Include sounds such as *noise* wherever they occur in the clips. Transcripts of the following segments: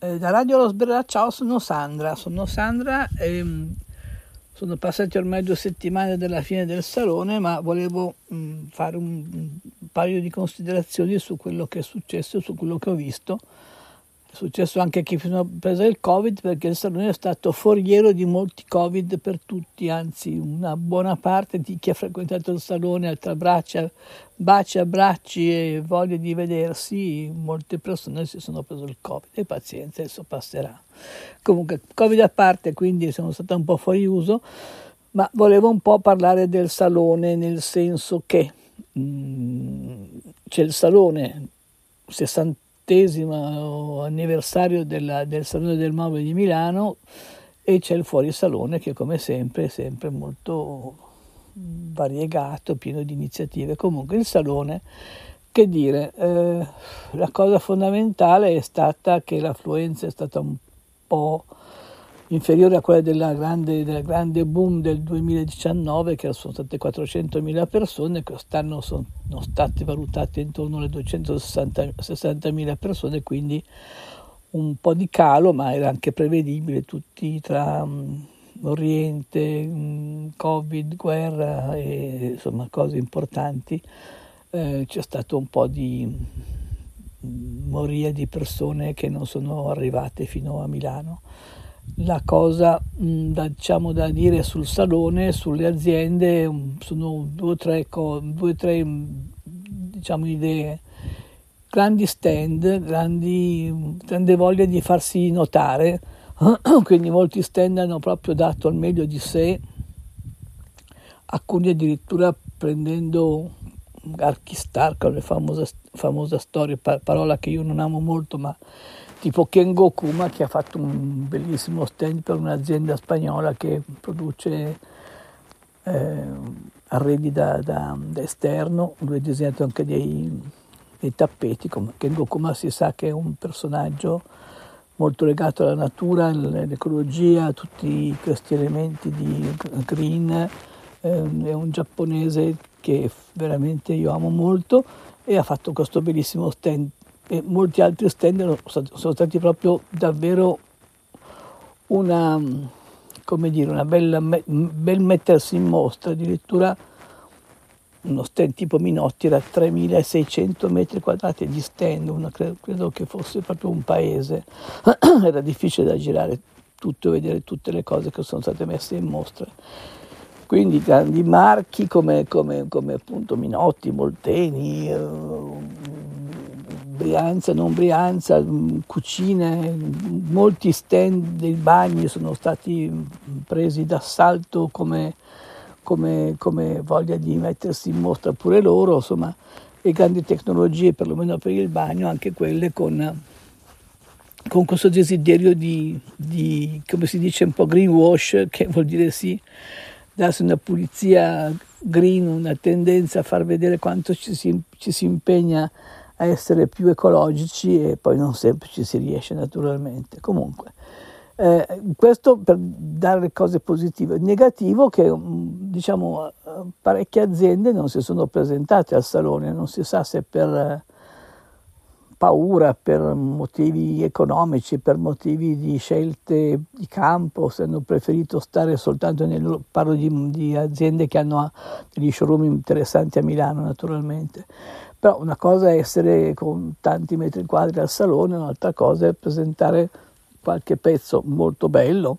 Eh, da Radio Rosberra, ciao, sono Sandra. Sono Sandra ehm, sono passati ormai due settimane dalla fine del salone, ma volevo mh, mm, fare un, un, paio di considerazioni su quello che è successo, su quello che ho visto successo anche a chi ha preso il Covid perché il Salone è stato foriero di molti Covid per tutti, anzi una buona parte di chi ha frequentato il Salone, altra braccia, baci, abbracci e voglia di vedersi, molte persone si sono preso il Covid e pazienza, adesso passerà. Comunque, Covid a parte, quindi sono stata un po' fuori uso, ma volevo un po' parlare del Salone nel senso che mh, mm, c'è il Salone 60 settantesimo anniversario della, del Salone del Mobile di Milano e c'è il fuorisalone che come sempre è sempre molto variegato, pieno di iniziative. Comunque il salone, che dire, eh, la cosa fondamentale è stata che l'affluenza è stata un po' inferiore a quella della grande, della grande boom del 2019, che sono state 400.000 persone, quest'anno sono state valutate intorno alle 260.000 persone, quindi un po' di calo, ma era anche prevedibile, tutti tra um, Oriente, um, Covid, guerra e insomma cose importanti, eh, c'è stato un po' di moria di persone che non sono arrivate fino a Milano la cosa mh, da, diciamo, da dire sul salone, sulle aziende, sono due o tre, due, tre diciamo, idee. Grandi stand, grandi, grande voglia di farsi notare, *clears throat* quindi molti stand hanno proprio dato il meglio di sé, alcuni addirittura prendendo Archistar, la famosa, famosa storia, parola che io non amo molto, ma tipo Kengo Kuma che ha fatto un bellissimo stand per un'azienda spagnola che produce eh, arredi da, da, da, esterno, lui ha disegnato anche dei, dei tappeti, come Kengo Kuma si sa che è un personaggio molto legato alla natura, all'ecologia, a tutti questi elementi di green, eh, è un giapponese che veramente io amo molto e ha fatto questo bellissimo stand e molti altri stand sono stati proprio davvero una, come dire, una bella, bel mettersi in mostra, addirittura uno stand tipo Minotti era 3600 metri quadrati di stand, una, credo, credo, che fosse proprio un paese, *clears throat* era difficile da girare tutto vedere tutte le cose che sono state messe in mostra. Quindi grandi marchi come, come, come appunto Minotti, Molteni, eh, Brianza, non Brianza, mm, cucine, molti stand dei bagni sono stati presi d'assalto come, come, come voglia di mettersi in mostra pure loro, insomma, le grandi tecnologie, perlomeno per il bagno, anche quelle con, con questo desiderio di, di, come si dice, un po' greenwash, che vuol dire sì, darsi una pulizia green, una tendenza a far vedere quanto ci si, ci si impegna a essere più ecologici e poi non sempre ci si riesce naturalmente. Comunque, eh, questo per dare cose positive. Negativo che mm, diciamo parecchie aziende non si sono presentate al salone, non si sa se per paura, per motivi economici, per motivi di scelte di campo, se hanno preferito stare soltanto nel parlo di, di aziende che hanno degli showroom interessanti a Milano naturalmente però una cosa è essere con tanti metri quadri al salone, un'altra cosa è presentare qualche pezzo molto bello,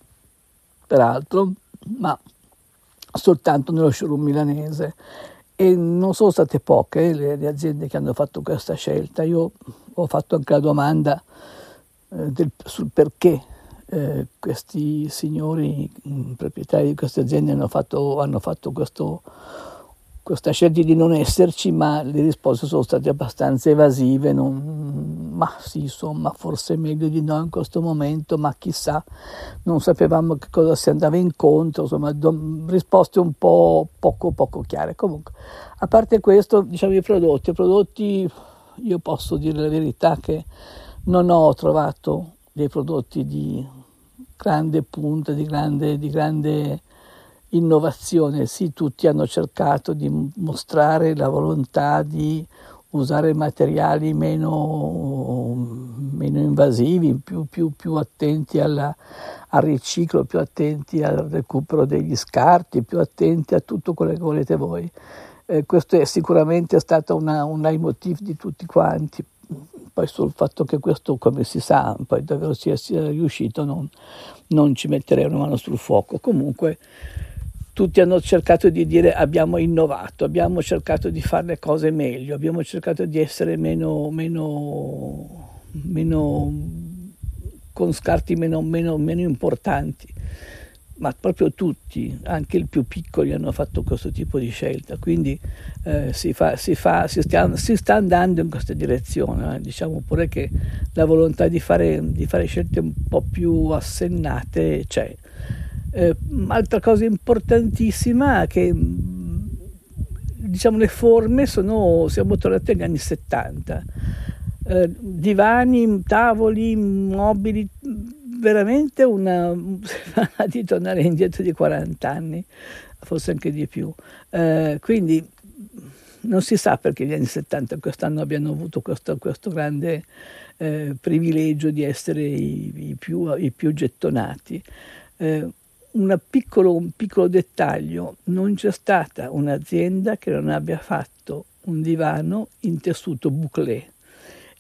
peraltro, ma soltanto nello showroom milanese. E non sono state poche le, le aziende che hanno fatto questa scelta. Io ho fatto anche la domanda eh, del, sul perché eh, questi signori mh, proprietari di queste aziende hanno fatto, hanno fatto questo questa scelta di non esserci, ma le risposte sono state abbastanza evasive, non, ma sì, insomma, forse meglio di no in questo momento, ma chissà, non sapevamo che cosa si andava incontro, insomma, do, risposte un po' poco, poco chiare. Comunque, a parte questo, diciamo i prodotti, i prodotti, io posso dire la verità che non ho trovato dei prodotti di grande punta, di grande, di grande innovazione, sì, tutti hanno cercato di mostrare la volontà di usare materiali meno, meno invasivi, più, più, più attenti alla, al riciclo, più attenti al recupero degli scarti, più attenti a tutto quello che volete voi. Eh, questo è sicuramente stato una, un leitmotiv di tutti quanti. Poi sul fatto che questo, come si sa, poi davvero sia, sia riuscito, non, non ci metterei una mano sul fuoco. Comunque tutti hanno cercato di dire abbiamo innovato, abbiamo cercato di fare le cose meglio, abbiamo cercato di essere meno, meno, meno con scarti meno, meno, meno importanti ma proprio tutti, anche i più piccoli, hanno fatto questo tipo di scelta. Quindi eh, si, fa, si, fa, si, stia, si, sta andando in questa direzione. Eh. Diciamo pure che la volontà di fare, di fare scelte un po' più assennate c'è. Eh, altra cosa importantissima è che diciamo, le forme sono, siamo tornati agli anni 70. Eh, divani, tavoli, mobili, veramente una, *laughs* di tornare indietro di 40 anni, forse anche di più. Eh, quindi non si sa perché gli anni 70 quest'anno abbiano avuto questo, questo grande eh, privilegio di essere i, i, più, i più, gettonati. Eh, piccolo, un piccolo dettaglio, non c'è stata un'azienda che non abbia fatto un divano in tessuto bouclé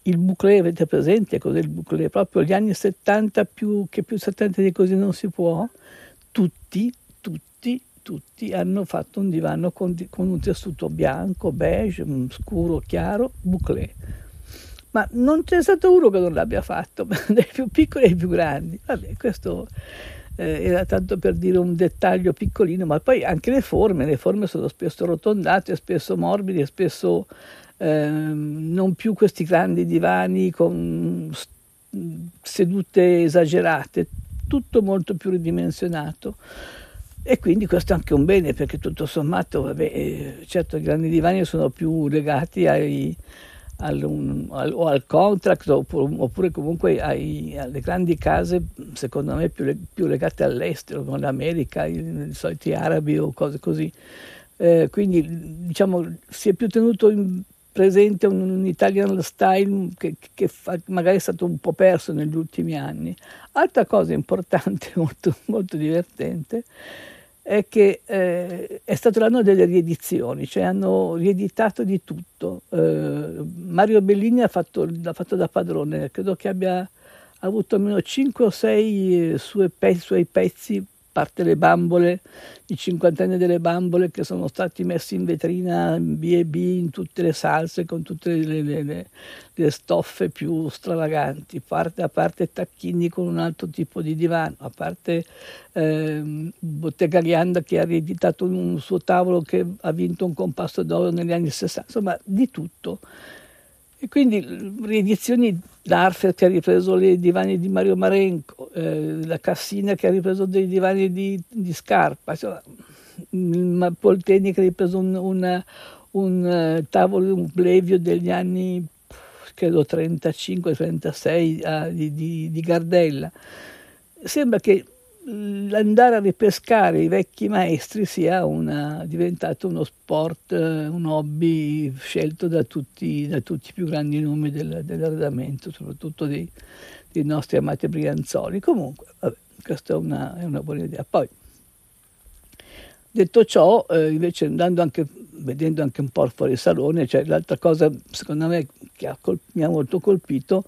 il bouclé, avete presente cos'è il bouclé? Proprio gli anni 70 più che più 70 di così non si può, tutti, tutti, tutti hanno fatto un divano con, con un tessuto bianco, beige, scuro, chiaro, bouclé. Ma non c'è stato uno che non l'abbia fatto, *laughs* dai più piccoli ai più grandi. Vabbè, questo eh, era tanto per dire un dettaglio piccolino, ma poi anche le forme, le forme sono spesso rotondate, spesso morbide, spesso Ehm, non più questi grandi divani con sedute esagerate, tutto molto più ridimensionato. E quindi questo è anche un bene perché tutto sommato, vabbè, eh, certo i grandi divani sono più legati ai, al, un, al, o al contract oppure, comunque ai, alle grandi case, secondo me più, più legate all'estero, come l'America, i, i soliti arabi o cose così. Eh, quindi diciamo si è più tenuto in, presente un, un Italian style che, che fa, magari è stato un po' perso negli ultimi anni. Altra cosa importante, *laughs* molto, molto divertente, è che eh, è stato l'anno delle riedizioni, cioè hanno rieditato di tutto. Eh, Mario Bellini ha fatto, l'ha fatto da padrone, credo che abbia avuto almeno 5 o 6 suoi pezzi parte le bambole, i cinquantenni delle bambole che sono stati messi in vetrina in B&B in tutte le salse con tutte le, le, le, le stoffe più stravaganti, parte, a parte tacchini con un altro tipo di divano, a parte eh, Bottega Ghianda che ha rieditato un suo tavolo che ha vinto un compasso d'oro negli anni 60, insomma di tutto. E quindi riedizioni l'Arfer che ha ripreso i divani di Mario Marenco, eh, la Cassina che ha ripreso dei divani di, di Scarpa, insomma, Polteni che ha ripreso un, una, un uh, tavolo, un plevio degli anni credo 35-36 uh, di, di, di Gardella. Sembra che l'andare a ripescare i vecchi maestri sia una, diventato uno sport, eh, un hobby scelto da tutti, da tutti i più grandi nomi del, dell'arredamento, soprattutto dei, dei, nostri amati Brianzoli. Comunque, vabbè, questa è una, è una, buona idea. Poi, detto ciò, eh, invece andando anche, vedendo anche un po' fuori salone, cioè l'altra cosa secondo me che colp- mi ha molto colpito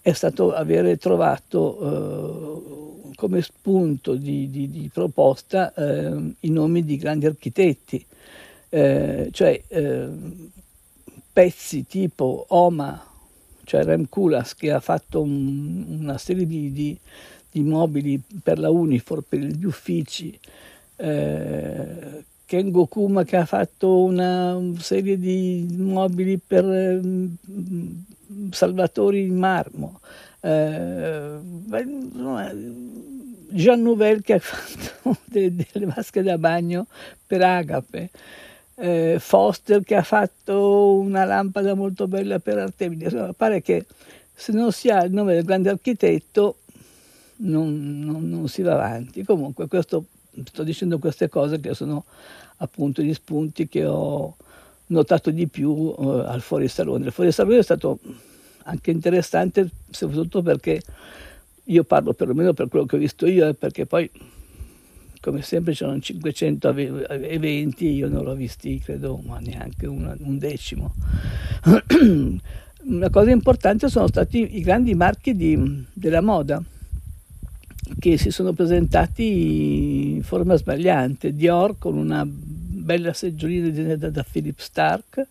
è stato avere trovato eh, come spunto di, di, di proposta eh, i nomi di grandi architetti, eh, cioè eh, pezzi tipo Oma, cioè Rem Koolhaas che ha fatto un, una serie di, di, mobili per la Unifor, per gli uffici, eh, Ken Gokuma che ha fatto una serie di mobili per salvatori in marmo, eh, Jean Nouvel che ha fatto *laughs* delle, delle vasche da bagno per Agape, eh, Foster che ha fatto una lampada molto bella per Artemide. Insomma, pare che se non si ha il nome del grande architetto non, non, non si va avanti. Comunque questo, sto dicendo queste cose che sono appunto gli spunti che ho notato di più eh, al fuorisalone. Il fuorisalone è stato anche interessante soprattutto perché io parlo perlomeno per quello che ho visto io, eh, perché poi come sempre c'erano 500 eventi, io non l'ho visti credo ma neanche un, un decimo. *clears throat* Una cosa importante sono stati i grandi marchi di, della moda che si sono presentati in forma sbagliante. Dior con una bella seggiolina disegnata da Philip Stark,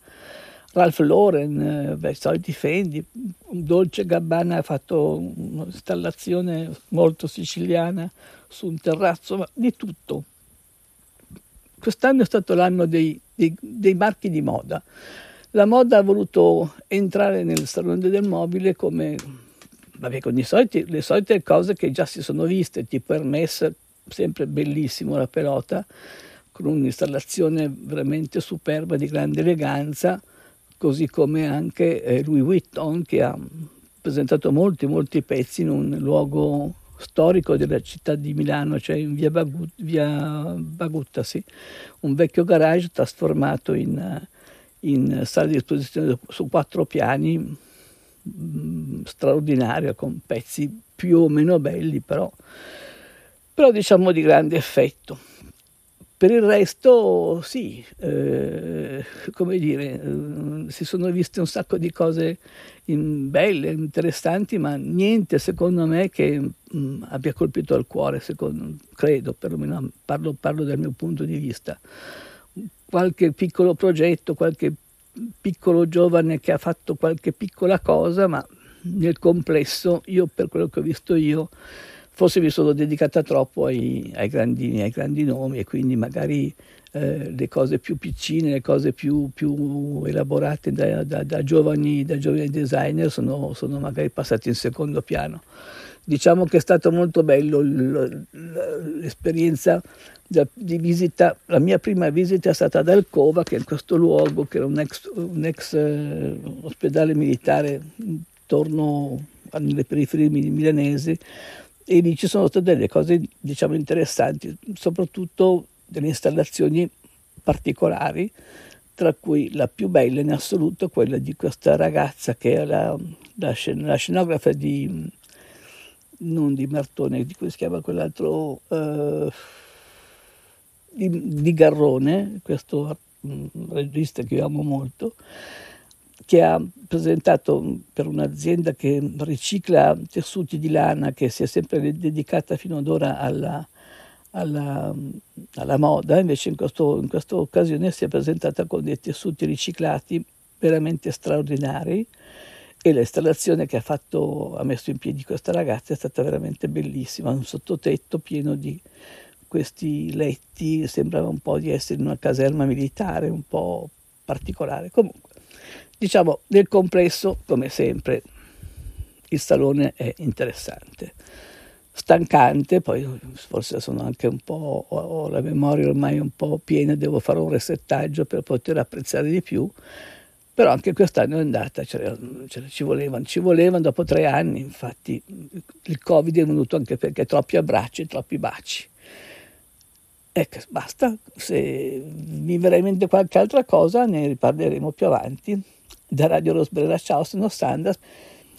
Ralph Lauren, eh, beh, i soliti Fendi, Dolce Gabbana ha fatto un'installazione molto siciliana su un terrazzo, ma di tutto. Quest'anno è stato l'anno dei, dei, dei marchi di moda. La moda ha voluto entrare nel Salone del Mobile come, vabbè, con soliti, le solite cose che già si sono viste, tipo Hermes, sempre bellissimo la pelota, con un'installazione veramente superba di grande eleganza, così come anche eh, Louis Vuitton che ha presentato molti, molti pezzi in un luogo storico della città di Milano, cioè in via, Bagut, via Bagutta, sì. un vecchio garage trasformato in, in sala di esposizione su quattro piani, mh, mm, straordinaria, con pezzi più o meno belli, però, però diciamo di grande effetto. Per il resto, sì, eh, come dire, eh, si sono viste un sacco di cose in, belle, interessanti, ma niente secondo me che mh, mm, abbia colpito al cuore, secondo, credo, perlomeno parlo, parlo dal mio punto di vista. Qualche piccolo progetto, qualche piccolo giovane che ha fatto qualche piccola cosa, ma nel complesso, io per quello che ho visto io, forse mi sono dedicata troppo ai, ai, grandi, ai grandi, nomi e quindi magari eh, le cose più piccine, le cose più, più elaborate da, da, da, giovani, da, giovani, designer sono, sono, magari passate in secondo piano. Diciamo che è stato molto bello l'esperienza di visita, la mia prima visita è stata ad Alcova, che è questo luogo, che era un ex, un ex eh, ospedale militare intorno alle periferie milanesi, e lì ci sono state delle cose diciamo interessanti, soprattutto delle installazioni particolari, tra cui la più bella in assoluto quella di questa ragazza che è la, la, scen- la scenografa di non di Martone, di cui si chiama quell'altro uh, di, di, Garrone, questo um, regista che io amo molto, che ha presentato per un'azienda che ricicla tessuti di lana, che si è sempre dedicata fino ad ora alla, alla, alla moda, invece in, questo, in questa occasione si è presentata con dei tessuti riciclati veramente straordinari e l'installazione che ha, fatto, ha messo in piedi questa ragazza è stata veramente bellissima, un sottotetto pieno di questi letti, sembrava un po' di essere in una caserma militare, un po' particolare. Comunque, Diciamo, nel complesso, come sempre, il salone è interessante. Stancante, poi forse sono anche un po', ho la memoria ormai un po' piena, devo fare un resettaggio per poter apprezzare di più, però anche quest'anno è andata, cioè, ci, volevano, ci volevano dopo tre anni, infatti il Covid è venuto anche perché troppi abbracci e troppi baci. Ecco, basta, se mi verrà in mente qualche altra cosa ne riparleremo più avanti da Radio Rosbrera. Ciao, sono Sandra.